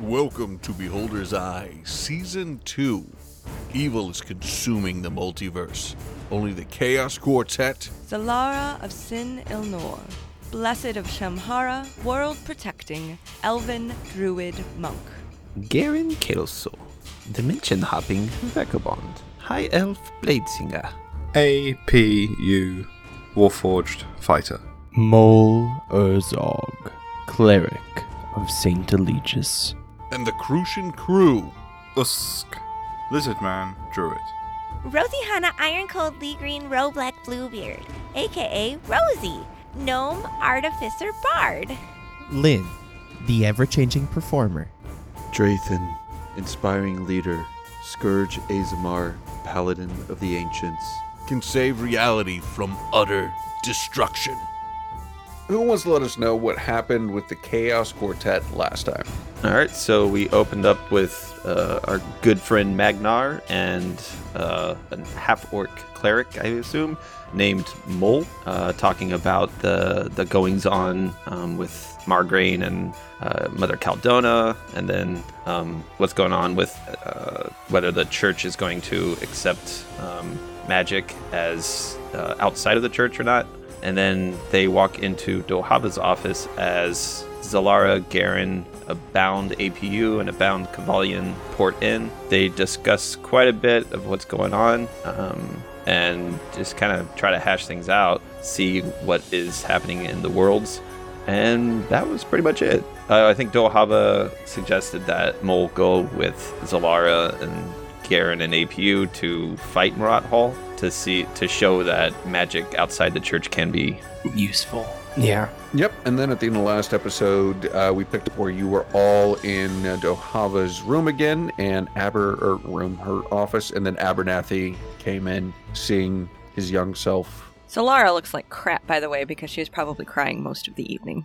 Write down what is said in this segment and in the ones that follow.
Welcome to Beholder's Eye, Season 2. Evil is consuming the multiverse. Only the Chaos Quartet, Zalara of Sin Ilnor, Blessed of Shamhara, world protecting, elven druid monk. Garen Kelso, dimension hopping vagabond, high elf bladesinger. APU Warforged Fighter. Mole Urzog, cleric of Saint Eligius. And the Crucian Crew. Usk. Lizard Man Druid. Rosie Hanna Iron Cold Lee Green Row Black Bluebeard, aka Rosie, Gnome Artificer Bard. Lynn, the ever changing performer. Drathan, inspiring leader, Scourge Azamar, paladin of the ancients. Can save reality from utter destruction. Who wants to let us know what happened with the Chaos Quartet last time? All right, so we opened up with uh, our good friend Magnar and uh, a half orc cleric, I assume, named Mole, uh, talking about the the goings on um, with Margraine and uh, Mother Caldona, and then um, what's going on with uh, whether the church is going to accept um, magic as uh, outside of the church or not. And then they walk into Dohava's office as Zalara, Garen, a bound APU, and a bound Cavalian port in. They discuss quite a bit of what's going on um, and just kind of try to hash things out, see what is happening in the worlds. And that was pretty much it. Uh, I think Dohava suggested that Mole go with Zalara and Garen and APU to fight Murat Hall to see to show that magic outside the church can be Useful. Yeah. Yep, and then at the end of the last episode, uh, we picked up where you were all in uh, Dohava's room again, and Aber, or room, her office, and then Abernathy came in, seeing his young self. Zalara looks like crap, by the way, because she was probably crying most of the evening.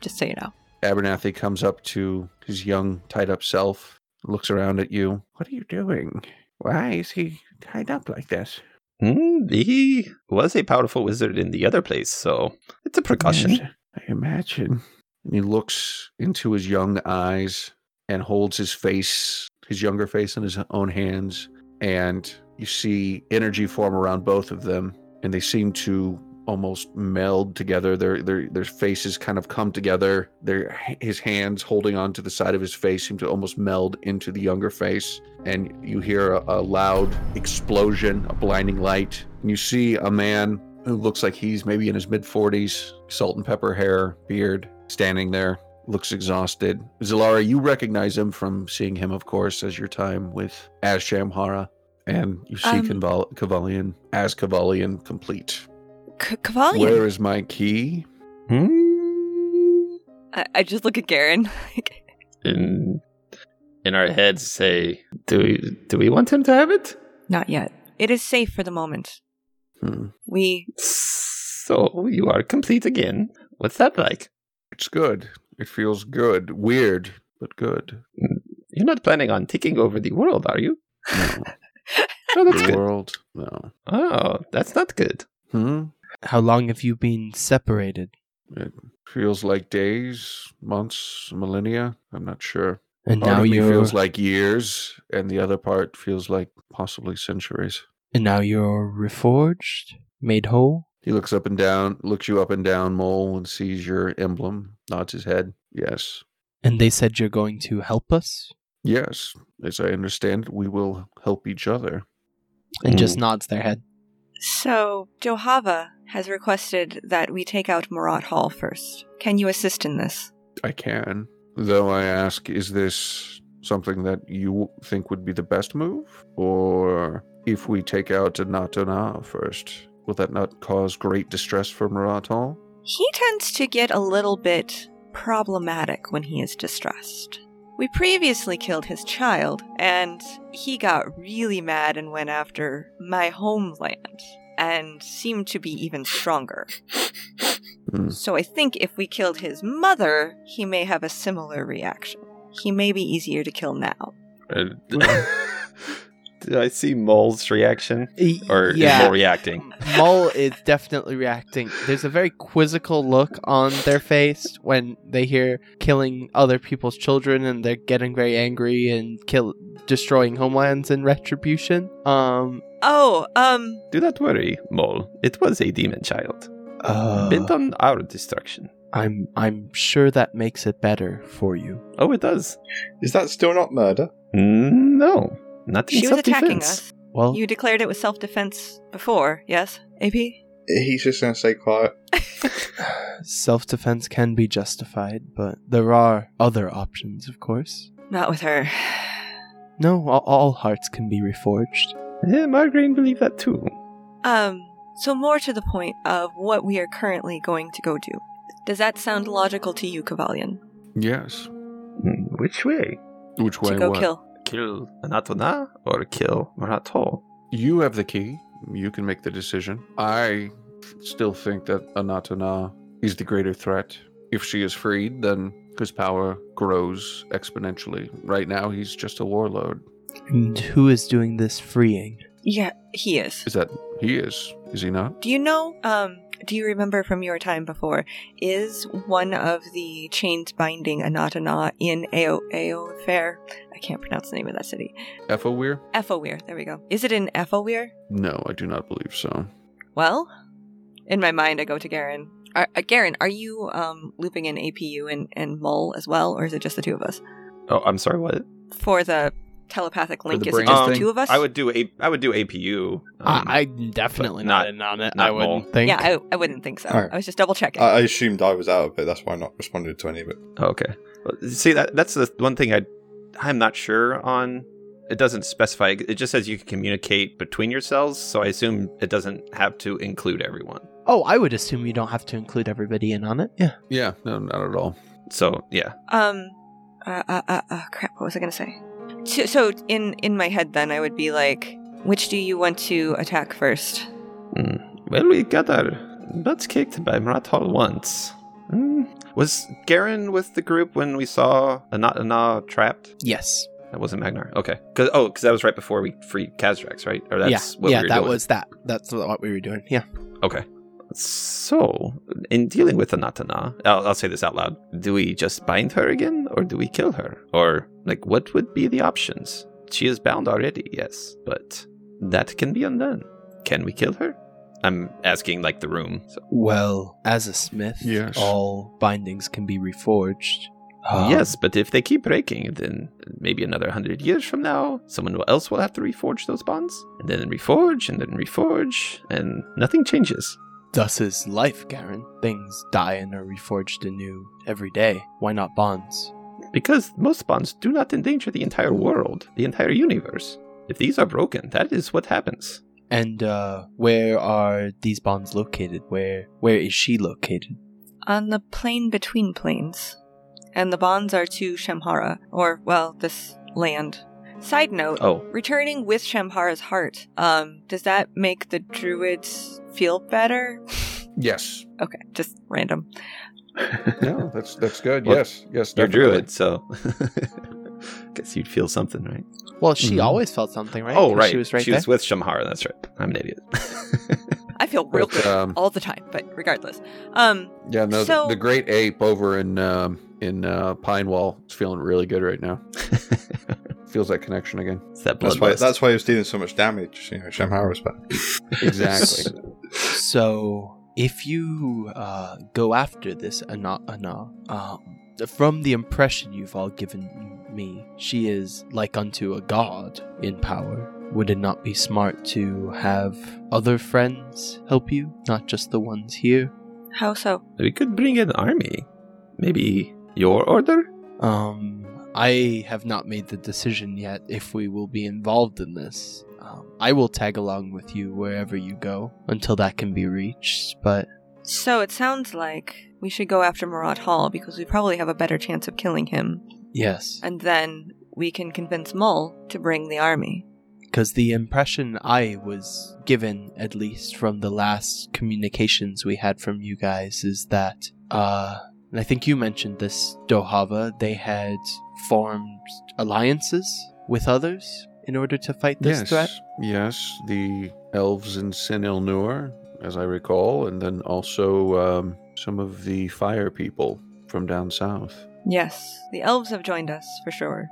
Just so you know. Abernathy comes up to his young, tied up self, looks around at you. What are you doing? Why is he tied up like this? Hmm, he was a powerful wizard in the other place, so it's a precaution. Yes, I imagine. And he looks into his young eyes and holds his face, his younger face, in his own hands. And you see energy form around both of them, and they seem to almost meld together. Their their their faces kind of come together. Their his hands holding on to the side of his face seem to almost meld into the younger face. And you hear a, a loud explosion, a blinding light. And you see a man who looks like he's maybe in his mid 40s, salt and pepper hair, beard, standing there, looks exhausted. Zalara, you recognize him from seeing him, of course, as your time with as Shamhara. And you see Um, Cavalian as Cavalian complete. C- Cavalian. Where is my key? Hmm? I-, I just look at Garen. In in our heads, say, do we do we want him to have it? Not yet. It is safe for the moment. Hmm. We. So you are complete again. What's that like? It's good. It feels good. Weird, but good. You're not planning on taking over the world, are you? No. Oh, that's the good. world? No. Oh, that's not good. Hmm? How long have you been separated? It feels like days, months, millennia. I'm not sure. And Part now you're feels like years, and the other part feels like possibly centuries. and now you're reforged, made whole. He looks up and down, looks you up and down, Mole, and sees your emblem, nods his head. Yes. And they said you're going to help us, Yes. As I understand it, we will help each other. and just mm. nods their head. So, Dohava has requested that we take out Murat Hall first. Can you assist in this? I can. Though I ask, is this something that you think would be the best move? Or if we take out Natana first, will that not cause great distress for Murat Hall? He tends to get a little bit problematic when he is distressed. We previously killed his child, and he got really mad and went after my homeland, and seemed to be even stronger. Hmm. So I think if we killed his mother, he may have a similar reaction. He may be easier to kill now. Uh, Do I see Mole's reaction? Or is. Mole reacting? Mole is definitely reacting. There's a very quizzical look on their face when they hear killing other people's children and they're getting very angry and kill destroying homelands in retribution. Um Oh, um, Do not worry, Mole. It was a demon child. uh, Bent on our destruction. I'm I'm sure that makes it better for you. Oh, it does. Is that still not murder? Mm, No, not she was attacking us. Well, You declared it was self defense before, yes, AP? He's just going to stay quiet. self-defense can be justified, but there are other options, of course. Not with her. No, all, all hearts can be reforged. Yeah, Margraine believed that too. Um, so more to the point of what we are currently going to go do. Does that sound logical to you, Cavalian? Yes. Hmm, Which way? Which way? to go what? kill. Kill Anatana or kill Maratol? You have the key. You can make the decision. I still think that Anatana is the greater threat. If she is freed, then his power grows exponentially. Right now, he's just a warlord. And who is doing this freeing? Yeah, he is. Is that he is? Is he not? Do you know, um, do you remember from your time before, is one of the chains binding Anatana in Ao Ao Fair? I can't pronounce the name of that city. Ephowir? Ephowir, there we go. Is it in Ephowir? No, I do not believe so. Well, in my mind, I go to Garen. Are, uh, Garen, are you um, looping in APU and, and Mole as well, or is it just the two of us? Oh, I'm sorry. What? For the telepathic link, is it brain just the two of us? I would do a. I would do APU. um, I, I'm definitely not, not- in on it. I wouldn't Mole. think. Yeah, I, I wouldn't think so. Alright. I was just double checking. I, I assumed I was out of it. That's why I not responded to any of it. Okay. Well, See that that's the one thing I I'm not sure on. It doesn't specify. It just says you can communicate between yourselves, so I assume it doesn't have to include everyone. Oh, I would assume you don't have to include everybody in on it. Yeah. Yeah, no, not at all. So yeah, Um, uh, uh, uh, uh, crap. What was I gonna say? So, so in in my head, then I would be like, which do you want to attack first? Mm. well we got our butts kicked by Marathol once. Mm. Was Garen with the group when we saw Anatana trapped? Yes. That wasn't Magnar. Okay. Cause, oh, because that was right before we freed Kazrax, right? Or that's yeah. what yeah, we were that doing. was that. That's what we were doing. Yeah. Okay. So, in dealing with Anatana, I'll, I'll say this out loud. Do we just bind her again, or do we kill her? Or, like, what would be the options? She is bound already, yes, but that can be undone. Can we kill her? I'm asking, like, the room. So. Well, as a smith, Yes. all bindings can be reforged. Um, yes, but if they keep breaking, then maybe another hundred years from now, someone else will have to reforge those bonds, and then reforge, and then reforge, and nothing changes. Thus is life, Garen. Things die and are reforged anew every day. Why not bonds? Because most bonds do not endanger the entire world, the entire universe. If these are broken, that is what happens. And uh, where are these bonds located? Where where is she located? On the plane between planes, and the bonds are to Shamhara, or well, this land. Side note: Oh, returning with Shamhara's heart. Um, does that make the druids feel better? Yes. Okay, just random. No, that's that's good. Well, yes. Yes. you're definitely. druid, so guess you'd feel something, right? Well, she Mhm. always felt something, right? Oh, right. She was right she there. was with Shamhara. That's right. I'm an idiot. I feel real But, good um, all the time, but regardless. Um, Yeah, no, the- So- the, great ape over in um, in uh, Pine Wall is feeling really good right now. Feels that connection again. it's that That's why. bloodlust. That's why he was dealing so much damage. You know, Shamhara was back. Exactly. So, if you uh, go after this Ana, Ana um, from the impression you've all given me, she is like unto a god in power. Would it not be smart to have other friends help you, not just the ones here? how so? we could bring an army. Maybe your order? Um, I have not made the decision yet if we will be involved in this. Um, I will tag along with you wherever you go until that can be reached, but So it sounds like we should go after Marat Hall because we probably have a better chance of killing him, yes. and then we can convince Mull to bring the army. Because the impression I was given, at least from the last communications we had from you guys, is that, uh, and I think you mentioned this, Dohava, they had formed alliances with others. in order to fight this yes, threat? yes, the elves in Sin Ilnor, as I recall, and then also um, some of the fire people from down south. Yes, the elves have joined us for sure.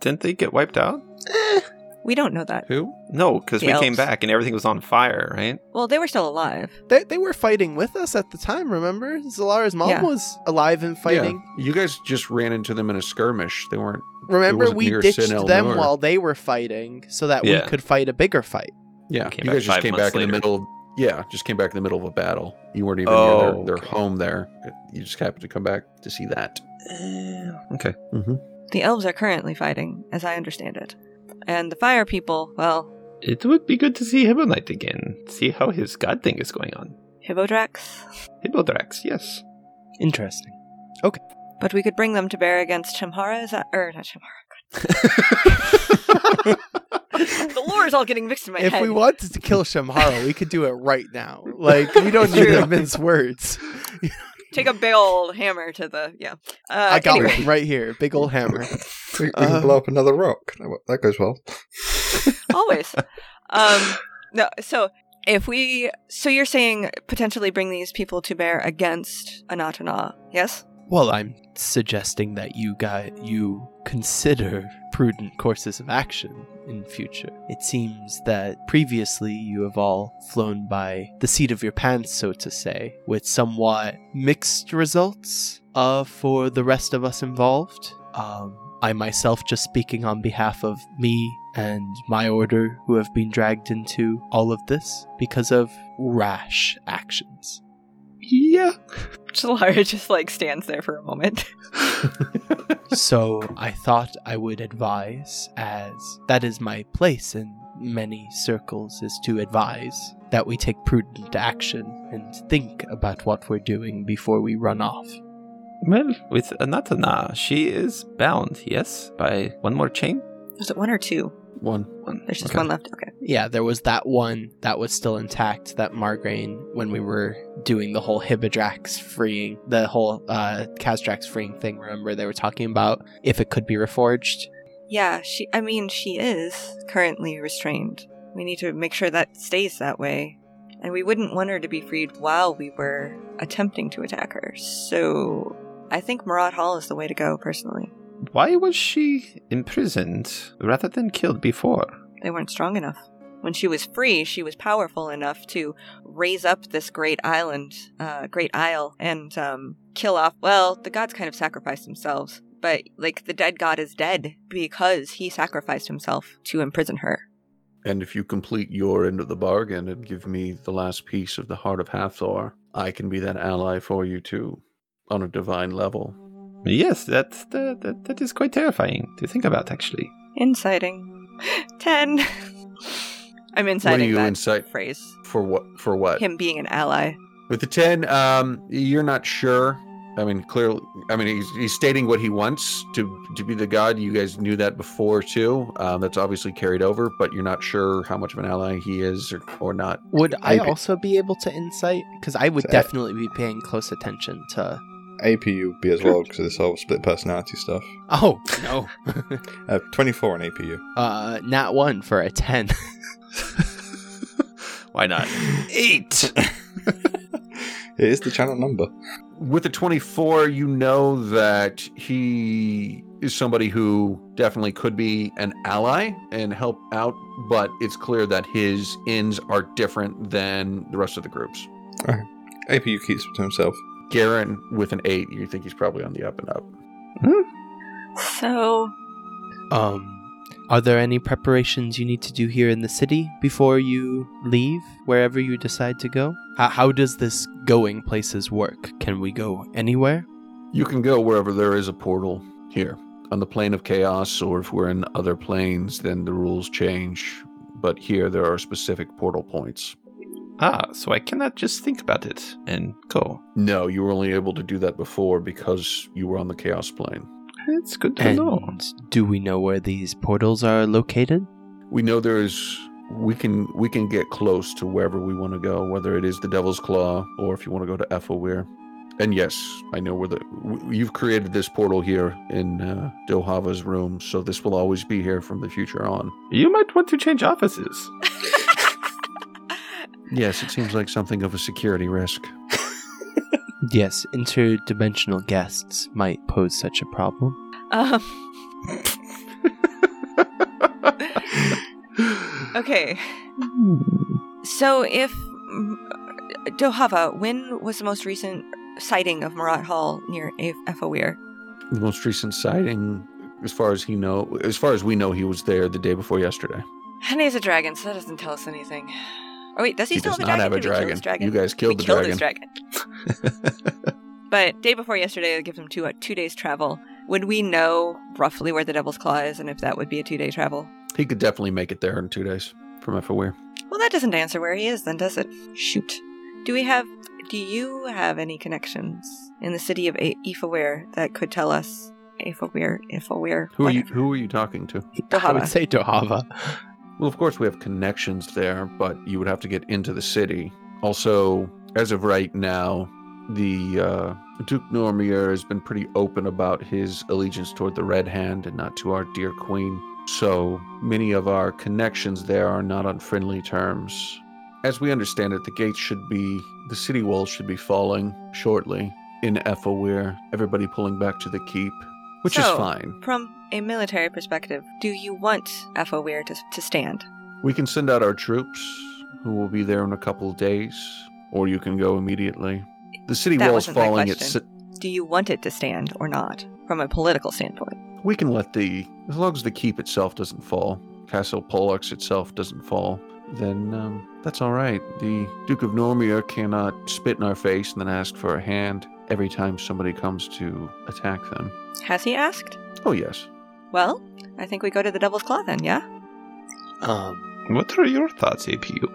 Didn't they get wiped out? We don't know that. Who? No, because The we came back and everything was on fire, right? Well, they were still alive. They, they were fighting with us at the time, remember? Zalara's mom Yeah. was alive and fighting. Yeah, you guys just ran into them in a skirmish. They weren't. Remember, we ditched Sin them Elnor. while they were fighting so that Yeah. we could fight a bigger fight. Yeah, Came you guys just came months back in the middle. Of, yeah, just came back in the middle of a battle. You weren't even Oh, near their, oh, their okay. home there. You just happened to come back to see that. Okay. Mm-hmm. The elves are currently fighting, as I understand it. And the fire people, well, It would be good to see Hibbonite again. See how his god thing is going on. Hippodrax. Hibbodrax, yes. Interesting. Okay. But we could bring them to bear against Chimhara, is that? Or not Chimhara. the lore is all getting mixed in my if head. If we wanted to kill Shamhara, we could do it right now. Like, we don't need True. to mince words. Take a big old hammer to the. Yeah. Uh, I got anyway. one right here. Big old hammer. We, we Uh, can blow up another rock. That, that goes well. Always. Um, no, so if we. So you're saying potentially bring these people to bear against Anatana, yes? Well, I'm suggesting that you guys you consider prudent courses of action in future. It seems that previously you have all flown by the seat of your pants, so to say, with somewhat mixed results uh, for the rest of us involved. Um, I myself just speaking on behalf of me and my order who have been dragged into all of this because of rash actions. Yeah. Shalara just like stands there for a moment. so I thought I would advise, as that is my place in many circles, is to advise that we take prudent action and think about what we're doing before we run off. Well, with Anatana, she is bound, yes, by one more chain? Is it one or two? One. One. There's just Okay. one left. Okay. Yeah, there was that one that was still intact, that Margraine, when we were doing the whole Hibbidrax freeing, the whole uh, Kazdrax freeing thing. Remember, they were talking about if it could be reforged. Yeah, she. I mean, she is currently restrained. We need to make sure that stays that way, and we wouldn't want her to be freed while we were attempting to attack her. So, I think Marat Hall is the way to go. Personally, Why was she imprisoned rather than killed before? they weren't strong enough. When she was free, she was powerful enough to raise up this great island, uh, great isle, and um, kill off. Well, the gods kind of sacrificed themselves, but like the dead god is dead because he sacrificed himself to imprison her. And if you complete your end of the bargain and give me the last piece of the heart of Hathor, I can be that ally for you too, on a divine level. Yes, that, that, that, that is quite terrifying to think about, actually. Inciting. Ten. I'm inciting you that incite- phrase. For what? For what? Him being an ally. With the ten, um, you're not sure. I mean, clearly, I mean, he's, he's stating what he wants to to be the god. You guys knew that before too. Um, that's obviously carried over, but you're not sure how much of an ally he is or, or not. Would I Maybe. also be able to insight? Because I would So- definitely be paying close attention to. APU be as well because of this whole split personality stuff. Oh no, Uh, 24 on APU. uh, not one for a ten. Why not? Eight! It is the channel number. With the 24, you know that he is somebody who definitely could be an ally and help out, but it's clear that his ins are different than the rest of the groups. APU keeps it to himself. Garen with an 8, you think he's probably on the up and up. So, Um, are there any preparations you need to do here in the city before you leave wherever you decide to go? How, how does this going places work? Can we go anywhere? You can go wherever there is a portal here. On the plane of chaos, or if we're in other planes, then the rules change. But here there are specific portal points. Ah, so I cannot just think about it and go. No, you were only able to do that before because you were on the chaos plane. It's good to And know. do we know where these portals are located? We know there's we can we can get close to wherever we want to go, whether it is the Devil's Claw or if you want to go to Ethelweir. And yes, I know where the you've created this portal here in uh, Dohava's room, so this will always be here from the future on. You might want to change offices. Yes, it seems like something of a security risk. Yes, interdimensional guests might pose such a problem. Um, okay. So if Dohava, when was the most recent sighting of Marat Hall near Efawir? The most recent sighting, as far as he know, as far as we know, he was there the day before yesterday. And he's a dragon, so that doesn't tell us anything. Oh wait, does he, He still does have a dragon? have a Did we dragon. dragon? You guys killed we the killed his dragon. dragon. But day before yesterday, it gives him two uh, two days travel. Would we know roughly where the Devil's Claw is, and if that would be a two day travel? He could definitely make it there in two days from Efawir. Well, that doesn't answer where he is, then, does it? Shoot. Do we have? Do you have any connections in the city of A- Ifaware that could tell us Ifaware? Ifaware. Who are you? Who are you talking to? I would say Dohava. Well, of course, we have connections there, but you would have to get into the city. Also, as of right now, the uh, Duke Normir has been pretty open about his allegiance toward the Red Hand and not to our dear Queen. So many of our connections there are not on friendly terms. As we understand it, the gates should be, the city walls should be falling shortly in Effelweir, everybody pulling back to the keep, which is fine. From a military perspective, do you want Ifaware to, to stand? We can send out our troops, who will be there in a couple of days, or you can go immediately. The city That walls wasn't my falling. It's question. Do you want it to stand or not? From a political standpoint. we can let the as long as the keep itself doesn't fall, Castle Pollux itself doesn't fall, then um, that's all right. The Duke of Normia cannot spit in our face and then ask for a hand every time somebody comes to attack them. Has he asked? Oh yes, Well, I think we go to the Devil's Claw then, yeah? Um, What are your thoughts, APU?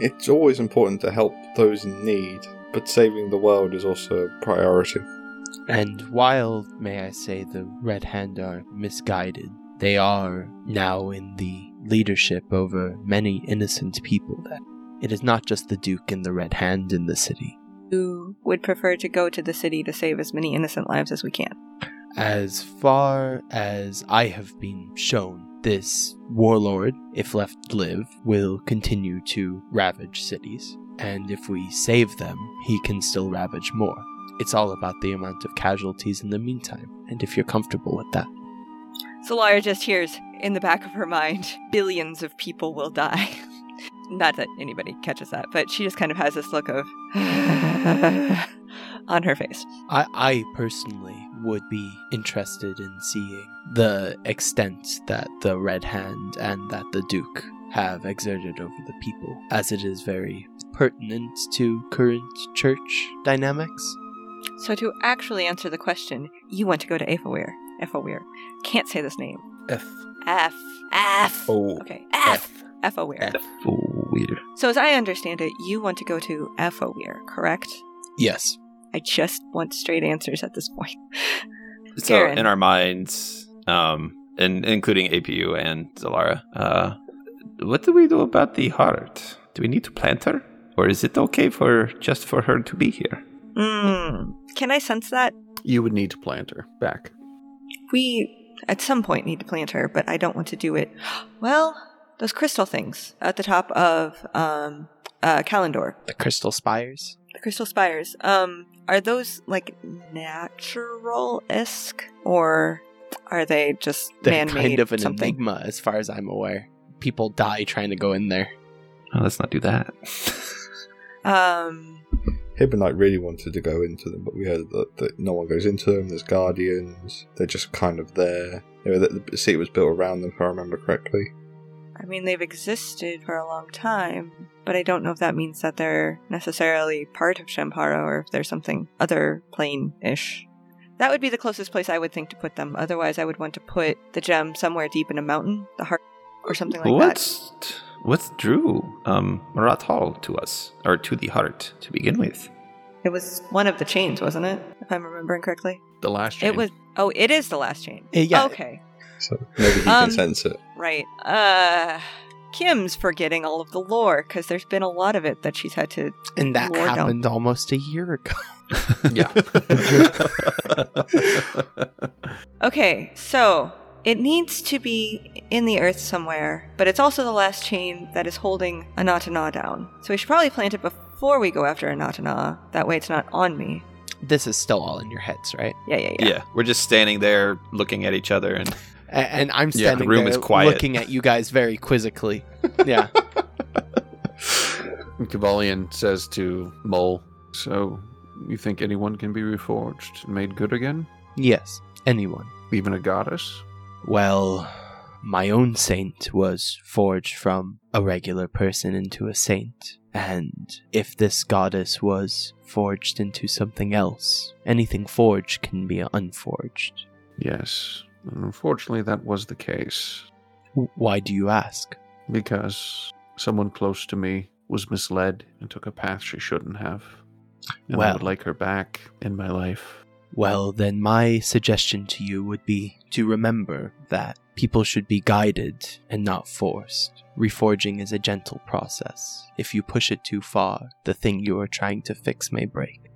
It's always important to help those in need, but saving the world is also a priority. and while, may I say, the Red Hand are misguided, they are now in the leadership over many innocent people. That it is not just the Duke and the Red Hand in the city. Who would prefer to go to the city to save as many innocent lives as we can? As far as I have been shown, this warlord, if left live, will continue to ravage cities. And if we save them, he can still ravage more. It's all about the amount of casualties in the meantime, and if you're comfortable with that. Zalara just hears in the back of her mind, billions of people will die. Not that anybody catches that, but she just kind of has this look of ah, on her face. I, I personally would be interested in seeing the extent that the Red Hand and that the Duke have exerted over the people, as it is very pertinent to current church dynamics. So to actually answer the question, you want to go to Efawir. Efawir. Can't say this name. F F. F. O Okay. F. Efawir. F. Weird. So as I understand it, you want to go to Efawir, correct? Yes. I just want straight answers at this point. So Garen. in our minds, um, and including APU and Zalara, uh, what do we do about the heart? Do we need to plant her, or is it okay for just for her to be here? Hmm. Can I sense that? You would need to plant her back. We, at some point, need to plant her, but I don't want to do it. Well, those crystal things at the top of um, uh, Kalendor, The Crystal Spires? the crystal spires. Um, are those like natural esque, or are they just They're man-made kind of an something? enigma, as far as I'm aware. People die trying to go in there. Oh, let's not do that. Um, Hibonite really wanted to go into them, but we heard that, that no one goes into them. There's guardians. They're just kind of there. You know, the, the city was built around them, if I remember correctly. I mean, they've existed for a long time, but I don't know if that means that they're necessarily part of Shamhara or if they're something other plane-ish. That would be the closest place I would think to put them. Otherwise, I would want to put the gem somewhere deep in a mountain, the heart, or something like that. what's what's drew um Marat Hall to us, or to the heart to begin with? It was one of the chains, wasn't it? If I'm remembering correctly. The last chain. It was. Oh, it is the last chain. Uh, yeah. Okay. So maybe he Um, can sense it. Right. Uh Kim's forgetting all of the lore because there's been a lot of it that she's had to. And that Lore dump. happened almost a year ago. yeah. Okay, so it needs to be in the earth somewhere, but it's also the last chain that is holding Anatana down. So we should probably plant it before we go after Anatana. That way it's not on me. this is still all in your heads, right? Yeah, yeah, yeah. yeah. We're just standing there looking at each other and A- and I'm Yeah, the standing room there is quiet. looking at you guys very quizzically. Yeah. Cavalian says to Mole, So, you think anyone can be reforged and made good again? yes. Anyone. Even a goddess? Well, my own saint was forged from a regular person into a saint. And if this goddess was forged into something else, anything forged can be unforged. Yes. And unfortunately, that was the case. Why do you ask? Because someone close to me was misled and took a path she shouldn't have. And I would like her back in my life. Well, then my suggestion to you would be to remember that people should be guided and not forced. Reforging is a gentle process. If you push it too far, the thing you are trying to fix may break.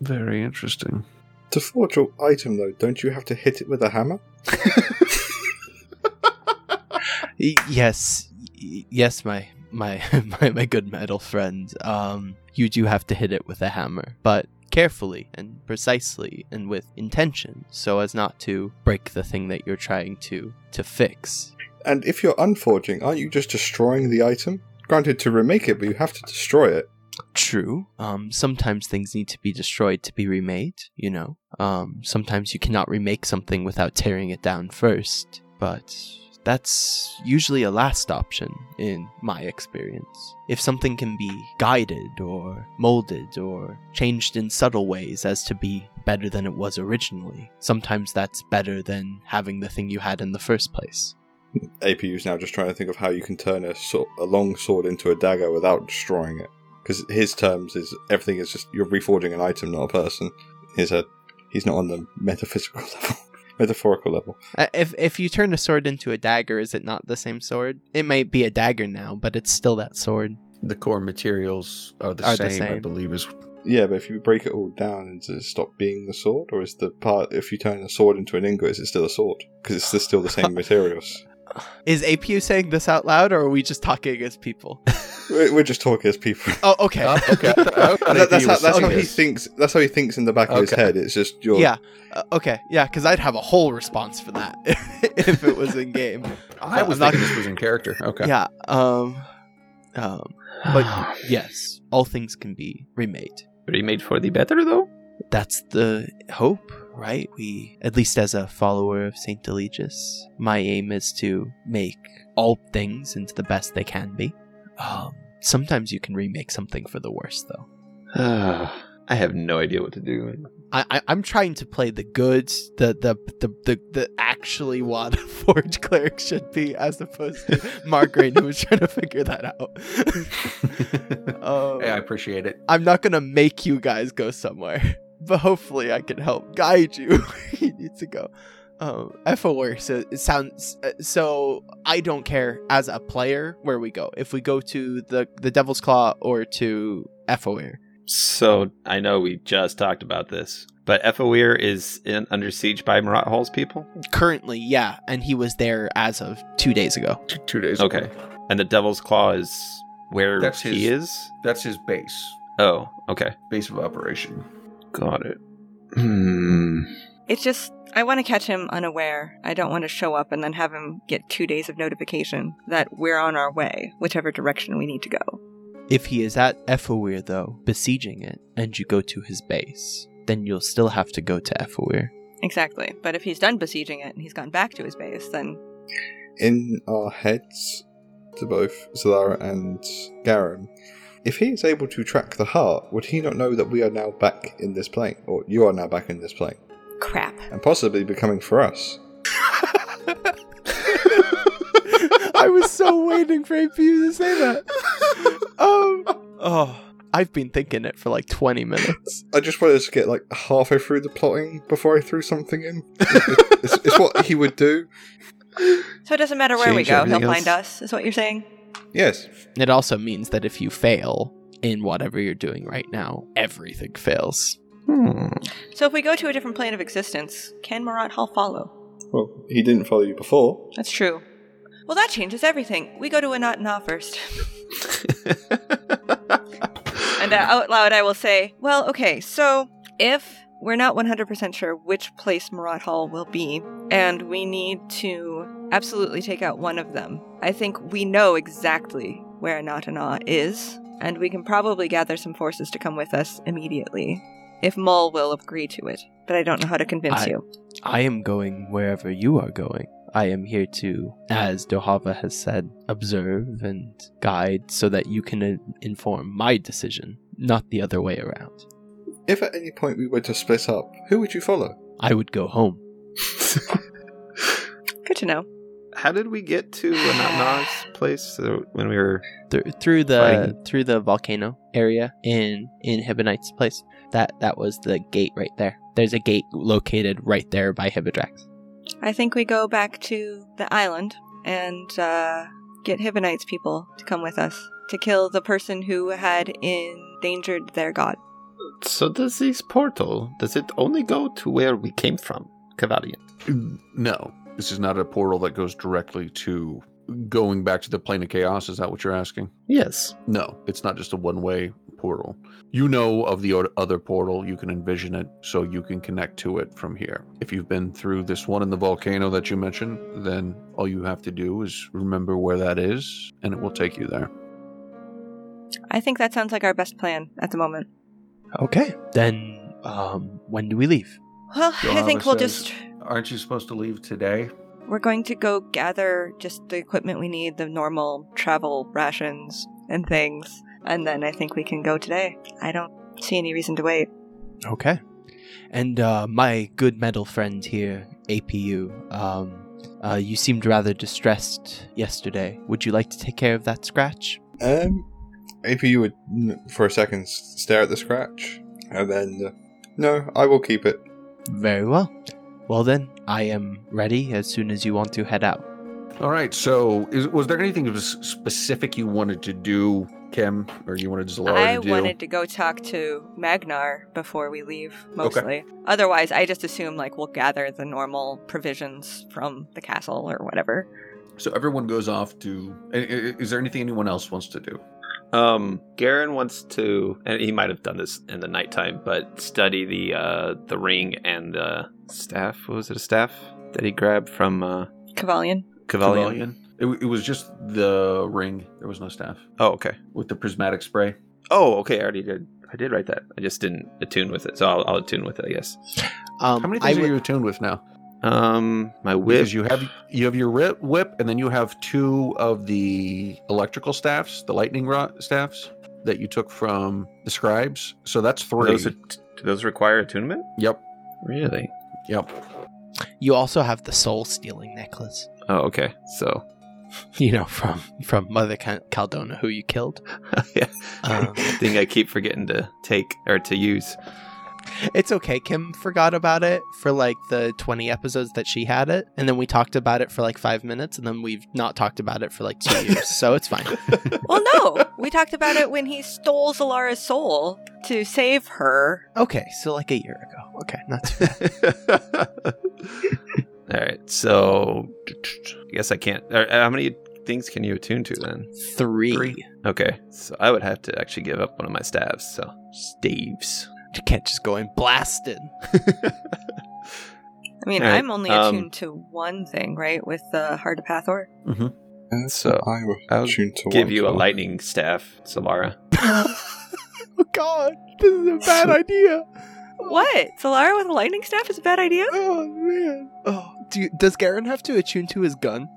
Very interesting. To forge your item, though, don't you have to hit it with a hammer? Yes, yes, my my my, my good metal friend. Um, you do have to hit it with a hammer, but carefully and precisely and with intention, so as not to break the thing that you're trying to to fix. And if you're unforging, aren't you just destroying the item? Granted, to remake it, but you have to destroy it. True. Um, sometimes things need to be destroyed to be remade. You know. Um, sometimes you cannot remake something without tearing it down first, but. That's usually a last option in my experience. If something can be guided or molded or changed in subtle ways as to be better than it was originally, sometimes that's better than having the thing you had in the first place. APU is now just trying to think of how you can turn a, sword, a long sword into a dagger without destroying it. Because his terms is everything is just you're reforging an item, not a person. He's a he's not on the metaphysical level, metaphorical level. Uh, If if you turn a sword into a dagger, is it not the same sword? It might be a dagger now, but it's still that sword. The core materials are the, Are the same, I believe, as Yeah, but if you break it all down, does it stop being the sword, or is the part if you turn a sword into an ingot, is it still a sword? Because it's still the same materials. Is APU saying this out loud, or are we just talking as people? We're, we're just talking as people. Oh, okay. Oh, okay. I thought- I thought That- that's how, that's how he thinks. That's how he thinks in the back of his head. It's just your yeah. Uh, okay. Yeah, because I'd have a whole response for that if it was in game. I was not- thinking this was in character. Okay. Yeah. Um. Um. But yes, all things can be remade. remade for the better though. That's the hope, right? We, at least as a follower of Saint Eligius, my aim is to make all things into the best they can be. Um, sometimes you can remake something for the worse, though. I have no idea what to do. I, I I'm trying to play the goods, the the the the, the actually what a forge cleric should be, as opposed to Margaret who was trying to figure that out. um, Hey, I appreciate it. I'm not gonna make you guys go somewhere, but hopefully I can help guide you where you need to go. Um, FOR so it sounds uh, so. I don't care as a player where we go. If we go to the the Devil's Claw or to FOR, So I know we just talked about this, but Ethelweir is in, under siege by Marat Hall's people. currently, yeah, and he was there as of two days ago. Two, two days. Okay, ago. and the Devil's Claw is where That's he his- is. That's his base. Oh, okay, Base of operation. Got it. Hmm. It's just, I want to catch him unaware. I don't want to show up and then have him get two days of notification that we're on our way, whichever direction we need to go. If he is at Efoir, though, besieging it, and you go to his base, then you'll still have to go to Efoir. Exactly. But if he's done besieging it and he's gone back to his base, then in our heads to both Zalara and Garen. If he is able to track the heart, would he not know that we are now back in this plane, or you are now back in this plane, crap. and possibly becoming for us? I was so waiting for APU to say that. Um, oh, I've been thinking it for like 20 minutes. I just wanted to get like halfway through the plotting before I threw something in. it's, it's what he would do. So it doesn't matter where we go, he'll everything find us, is what you're saying? Yes. It also means that if you fail in whatever you're doing right now, everything fails. Hmm. So if we go to a different plane of existence, can Marat Hall follow? Well, he didn't follow you before. That's true. Well, that changes everything. We go to Anat Na first. And uh, out loud, I will say, well, okay, so if we're not 100% sure which place Marat Hall will be, and we need to absolutely take out one of them, I think we know exactly where Natana is, and we can probably gather some forces to come with us immediately, if Mull will agree to it. But I don't know how to convince I- you. I am going wherever you are going. I am here to, as Dohava has said, observe and guide so that you can inform my decision, not the other way around. If at any point we were to split up, who would you follow? I would go home. Good to know. How did we get to Anatna's place when we were? Th- through the Fighting. through the volcano area in in Hibonite's place. That that was the gate right there. There's a gate located right there by Hibidrax. I think we go back to the island and uh, get Hibonite's people to come with us to kill the person who had endangered their god. So does this portal? Does it only go to where we came from, Cavalian? No, this is not a portal that goes directly to going back to the plane of chaos. Is that what you're asking? Yes. No, it's not just a one way portal. You know of the other portal, you can envision it so you can connect to it from here. If you've been through this one in the volcano that you mentioned, then all you have to do is remember where that is and it will take you there. I think that sounds like our best plan at the moment. Okay. Then um when do we leave? Well, I think we'll says- just. Aren't you supposed to leave today? We're going to go gather just the equipment we need, the normal travel rations and things, and then I think we can go today. I don't see any reason to wait. Okay. And uh, my good metal friend here, APU, um, uh, you seemed rather distressed yesterday. Would you like to take care of that scratch? Um, APU would for a second stare at the scratch, and then uh, no, I will keep it. Very well. Well then, I am ready as soon as you want to head out. All right. So, is, was there anything specific you wanted to do, Kim, or you wanted Zalara I to do? I wanted to go talk to Magnar before we leave, mostly. Otherwise, I just assume like we'll gather the normal provisions from the castle or whatever. So everyone goes off to. i- i- Is there anything anyone else wants to do? Um, Garen wants to, and he might have done this in the nighttime, but study the uh the ring and the staff. What was it? A staff that he grabbed from uh Cavalian. Cavalian. It, it was just the ring. There was no staff Oh, okay. with the prismatic spray. Oh, okay. I already did. I did write that. I just didn't attune with it, so I'll, I'll attune with it. I guess. Um, How many I things would- are you attuned with now? Um, my whip. Because you have you have your whip, whip, and then you have two of the electrical staffs, the lightning rod staffs that you took from the scribes. So that's three. Those are, do those require attunement? yep, Really? yep. You also have the soul stealing necklace. Oh, okay. So, You know, from from Mother Caldona, who you killed. yeah, Um, thing I keep forgetting to take or to use. It's okay. Kim forgot about it for like the 20 episodes that she had it. And then we talked about it for like five minutes. And then we've not talked about it for like two years. So it's fine. Well, no, we talked about it when he stole Zalara's soul to save her. Okay. So like a year ago. Okay. Not too bad. All right. So, I guess I can't. Uh, how many things can you attune to then? Three. Three. Okay. So I would have to actually give up one of my staves. So, staves. You can't just go and blast it. I mean, All right, I'm only um, attuned to one thing, right? With the Heart of Hathor. Uh, So, I will I'll tune to Give one you a lightning staff, Zalara. oh, God. This is a bad idea. What? Zalara with a lightning staff is a bad idea? Oh, man. Oh, do you, does Garen have to attune to his gun?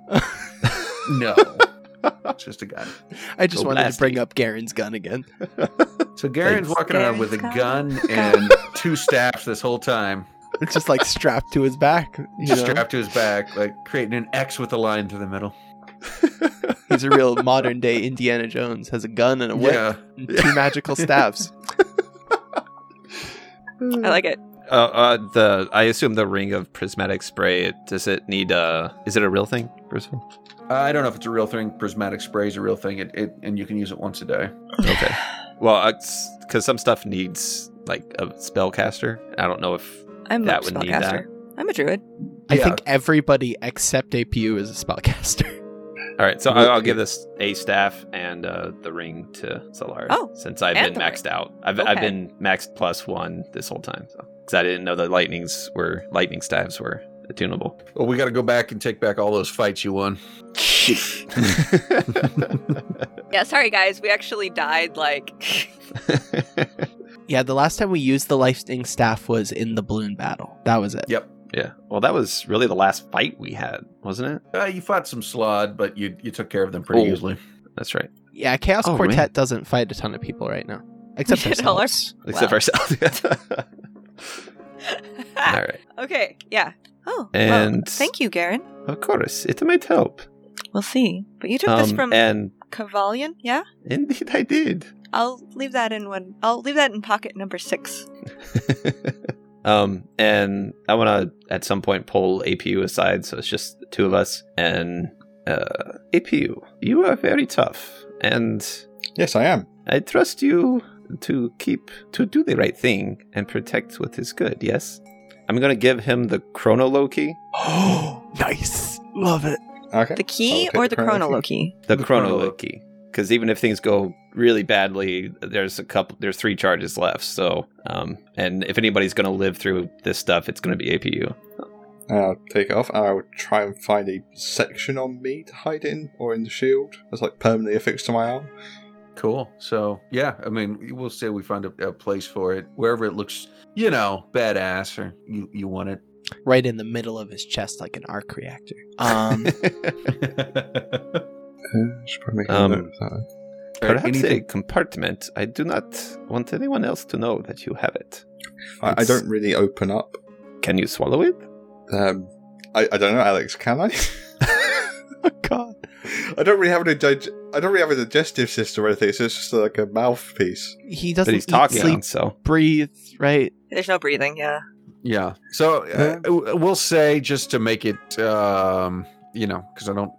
No, it's just a gun. I just Go wanted to bring up Garen's gun again. So Garen's Thanks. walking around with a Garen's gun and two staffs this whole time. It's just like strapped to his back. You Just know? strapped to his back, like creating an X with a line through the middle. He's a real modern day Indiana Jones. Has a gun and a whip, Yeah. and two magical staffs. I like it. Uh, uh, the I assume the ring of prismatic spray. Does it need? Uh, is it a real thing? First of all, I don't know if it's a real thing. Prismatic spray is a real thing, it, it, and you can use it once a day. okay. Well, because some stuff needs like a spellcaster. I don't know if I'm that a would need that. I'm a druid. I Yeah. think everybody except APU is a spellcaster. All right, so I'll, I'll give this a staff and uh, the ring to Solar. Oh, since I've been the maxed out, I've I've been maxed plus one this whole time, so because I didn't know the lightnings were lightning staves were attunable. Well, we got to go back and take back all those fights you won. Yeah, sorry guys, we actually died like yeah, the last time we used the lightning staff was in the balloon battle. That was it. Yep. yeah, well, that was really the last fight we had, wasn't it? Uh, you fought some slaad, but you you took care of them pretty Oh. easly. That's right, Yeah, Chaos Oh, Quartet man. doesn't fight a ton of people right now, except We our- ourselves. except Wow. ourselves. All right, Okay, yeah. Oh, well, And- thank you, Garen. of course, it might help. We'll see. But you took this Um, from and Cavalian, yeah? indeed, I did. I'll leave that in one. I'll leave that in pocket number six. um, and I want to at some point pull APU aside, so it's just the two of us. And uh, APU, you are very tough, and Yes, I am. I trust you to keep to do the right thing and protect what is good. Yes, I'm gonna give him the Chronoloki, Oh, nice. Love it. Okay. The key Okay, or the the chrono chronology? the The Chronoloki, because even if things go really badly, there's a couple, there's three charges left. So, um, and if anybody's gonna live through this stuff, it's gonna be APU. I'll take it off. and I would try and find a section on me to hide in, or in the shield that's like permanently affixed to my arm. Cool. So yeah, I mean, we'll say we find a, a place for it wherever it looks, you know, badass or you you want it. Right in the middle of his chest, like an arc reactor. Um, should a Um, note of Perhaps a compartment. I do not want anyone else to know that you have it. I, I don't really open up. Can you swallow it? Um, I, I don't know, Alex. Can I? Oh God! I don't really have a dig- I don't really have a digestive system or anything. so It's just like a mouthpiece. he doesn't he's eat, talking, sleep, so breathe, right? There's no breathing, yeah. yeah. So uh, we'll say just to make it, um, you know, because I don't,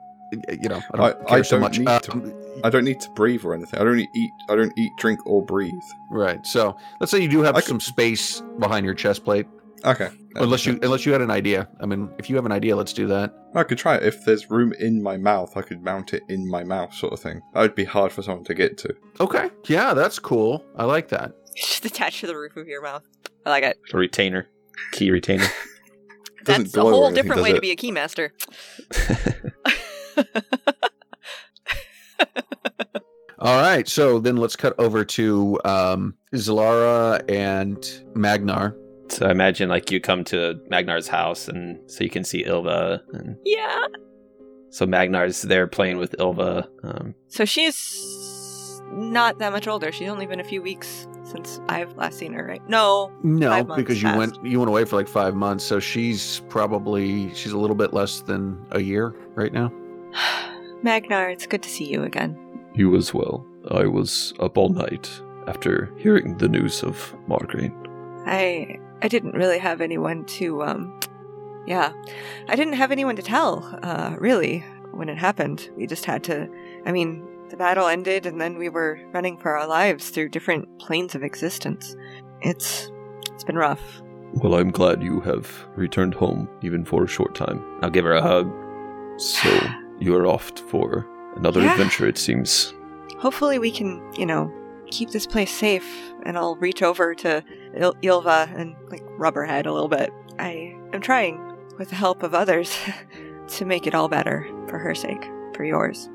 you know, I don't I- care I so don't much. need to- Um, I don't need to breathe or anything. I don't eat. I don't eat, drink, or breathe. right. So let's say you do have I could- some space behind your chest plate, Okay. Unless you unless you had an idea. I mean, if you have an idea, let's do that. I could try it. If there's room in my mouth, I could mount it in my mouth, sort of thing. That would be hard for someone to get to. Okay. Yeah, that's cool. I like that. It's just attached to the roof of your mouth. I like it. a retainer, key retainer. That's a whole anything, different does way to be a keymaster. All right. So then let's cut over to um, Zalara and Magnar. So I imagine like you come to Magnar's house, and so you can see Ilva, and yeah. so Magnar's there playing with Ilva. Um, So she's not that much older. She's only been a few weeks since I've last seen her, right? No. No, because you passed. went you went away for like five months, so she's probably she's a little bit less than a year right now. Magnar, it's good to see you again. You as well. I was up all night after hearing the news of Margaret. I I didn't really have anyone to um yeah. I didn't have anyone to tell, uh, really, when it happened. We just had to I mean, the battle ended and then we were running for our lives through different planes of existence. It's it's been rough. Well, I'm glad you have returned home, even for a short time. I'll give her a hug. So, you are off for another Yeah. adventure, it seems. Hopefully we can, you know, keep this place safe and I'll reach over to Il- Ilva and like rub her head a little bit. I am trying with the help of others to make it all better for her sake, for yours.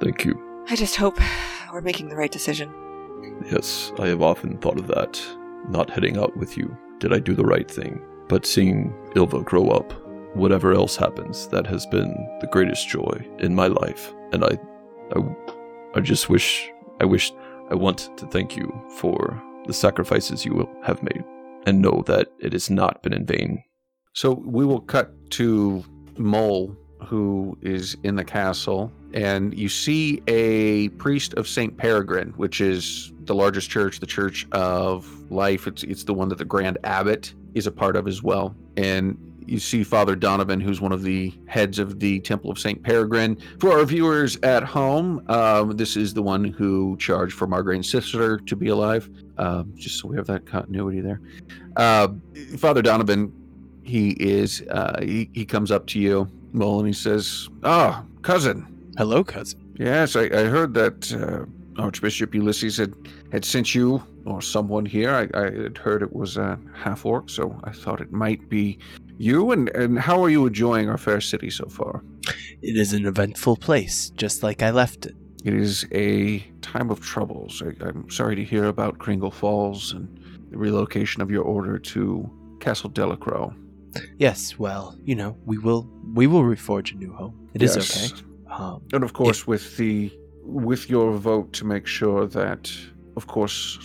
Thank you. I just hope we're making the right decision. Yes, I have often thought of that. Not heading out with you. Did I do the right thing? But seeing Ilva grow up, whatever else happens, that has been the greatest joy in my life. And I, I, I just wish, I wish, I want to thank you for the sacrifices you have made, and know that it has not been in vain. So we will cut to Mole, who is in the castle, and you see a priest of Saint Peregrine, which is the largest church, the Church of Life. It's it's the one that the Grand Abbot is a part of as well. And you see Father Donovan, who's one of the heads of the Temple of St. Peregrine. For our viewers at home, um, this is the one who charged for Margraine's sister to be alive, um, just so we have that continuity there. Uh, Father Donovan, he is, uh, he, he comes up to you, Mole, and he says, Ah, cousin. Hello, cousin. Yes, I, I heard that uh, Archbishop Ulysses had, had sent you or someone here. I, I had heard it was a half orc, so I thought it might be you. And, and how are you enjoying our fair city so far? It is an eventful place, just like I left it. It is a time of troubles. I, I'm sorry to hear about Kringle Falls and the relocation of your order to Castle Delacroix. Yes, well, you know, we will we will reforge a new home. It is Yes. okay. Um, And of course, with the with your vote to make sure that, of course,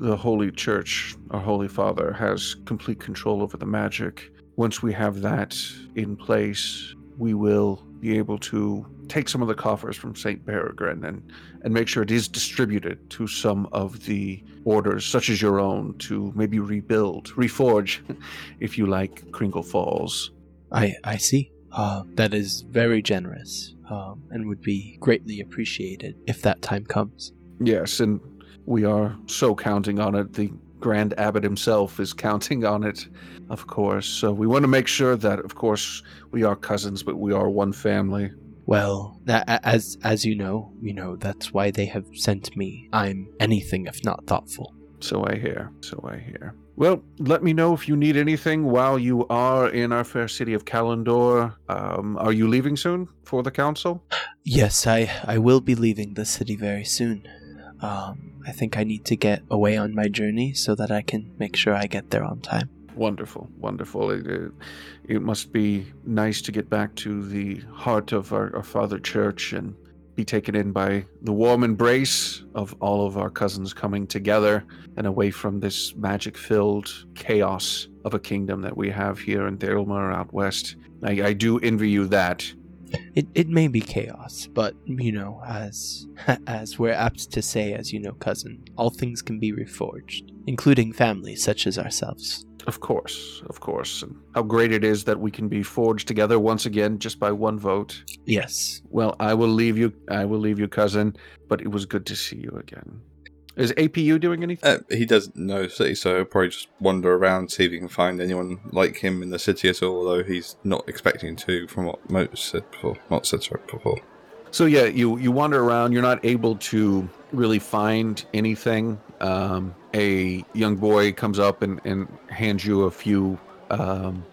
the Holy Church, our Holy Father, has complete control over the magic. Once we have that in place, we will be able to take some of the coffers from Saint Peregrine and and make sure it is distributed to some of the orders, such as your own, to maybe rebuild, reforge, if you like, Kringle Falls. I I see. Uh, that is very generous, um, and would be greatly appreciated if that time comes. Yes, and we are so counting on it. The Grand Abbot himself is counting on it, of course. So we want to make sure that, of course, we are cousins, but we are one family. Well, a- as as you know, you know that's why they have sent me. I'm anything if not thoughtful. So I hear. So I hear. Well, let me know if you need anything while you are in our fair city of Kalendor. Um, are you leaving soon for the council? Yes, I I will be leaving the city very soon. Um, I think I need to get away on my journey so that I can make sure I get there on time. Wonderful, wonderful. It, it, it must be nice to get back to the heart of our, our Father Church and be taken in by the warm embrace of all of our cousins coming together and away from this magic filled chaos of a kingdom that we have here in Dalemer out west. I, I do envy you that. It it may be chaos, but you know, as as we're apt to say, as you know, cousin, all things can be reforged, including families such as ourselves. Of course, of course. And how great it is that we can be forged together once again just by one vote. Yes. Well, I will leave you. I will leave you, cousin. But it was good to see you again. Is APU doing anything? Uh, he doesn't know city, so he'll probably just wander around, see if he can find anyone like him in the city at all, although he's not expecting to, from what Moat said before. Said before. So yeah, you you wander around. You're not able to really find anything. Um, a young boy comes up and, and hands you a few um,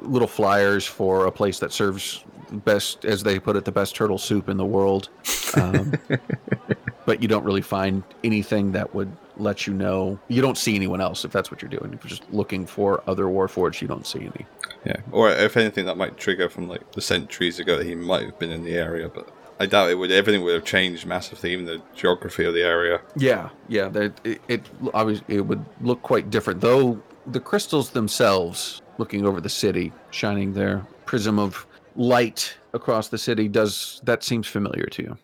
little flyers for a place that serves best, as they put it, the best turtle soup in the world. Um, but you don't really find anything that would let you know. You don't see anyone else if that's what you're doing. If you're just looking for other Warforged, you don't see any. Yeah, or if anything, that might trigger from like the centuries ago that he might have been in the area, but I doubt it would. Everything would have changed massively, even the geography of the area. Yeah, yeah. That it, it obviously it would look quite different, though. The crystals themselves, looking over the city, shining their prism of light across the city, does that seems familiar to you?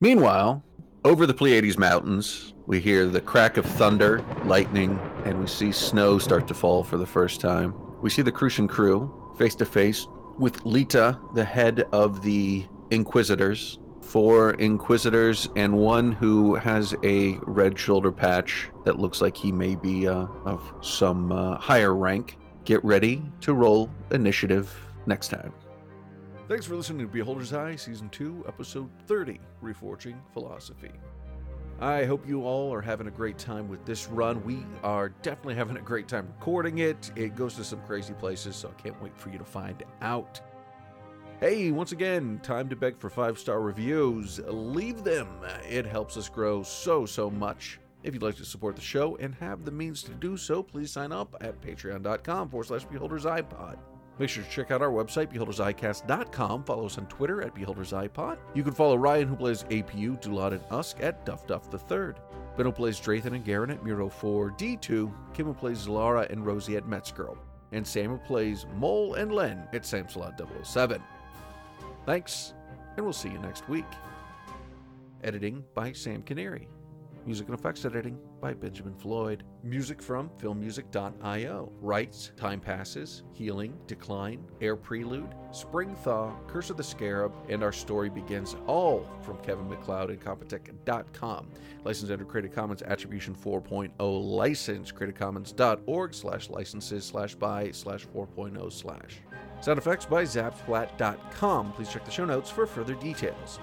Meanwhile, over the Pleiades Mountains, we hear the crack of thunder, lightning, and we see snow start to fall for the first time. We see the Crucian crew face to face with Lita, the head of the Inquisitors, four Inquisitors, and one who has a red shoulder patch that looks like he may be uh, of some uh, higher rank. Get ready to roll initiative next time. Thanks for listening to Beholder's Eye, Season 2, Episode 30 Reforging Philosophy. I hope you all are having a great time with this run. We are definitely having a great time recording it. It goes to some crazy places, so I can't wait for you to find out. Hey, once again, time to beg for five star reviews. Leave them, it helps us grow so, so much. If you'd like to support the show and have the means to do so, please sign up at patreon.com forward slash beholders iPod. Make sure to check out our website, beholdersicast.com. Follow us on Twitter at beholdersiPod. You can follow Ryan, who plays APU, Dulad, and Usk at Duff Duff the Third. Ben, who plays Drathan and Garen at Miro 4 D2. Kim, who plays Zalara and Rosie at Metzgirl. And Sam, who plays Mole and Len at Samsalot 007. Thanks, and we'll see you next week. Editing by Sam Canary. Music and effects editing by Benjamin Floyd. Music from filmmusic.io. Rights, Time Passes, Healing, Decline, Air Prelude, Spring Thaw, Curse of the Scarab, and Our Story Begins, all from Kevin MacLeod and Compotech.com. Licensed under Creative Commons Attribution 4.0 license, creativecommons.org slash licenses slash by slash 4.0 slash. Sound effects by Zapsplat.com. Please check the show notes for further details.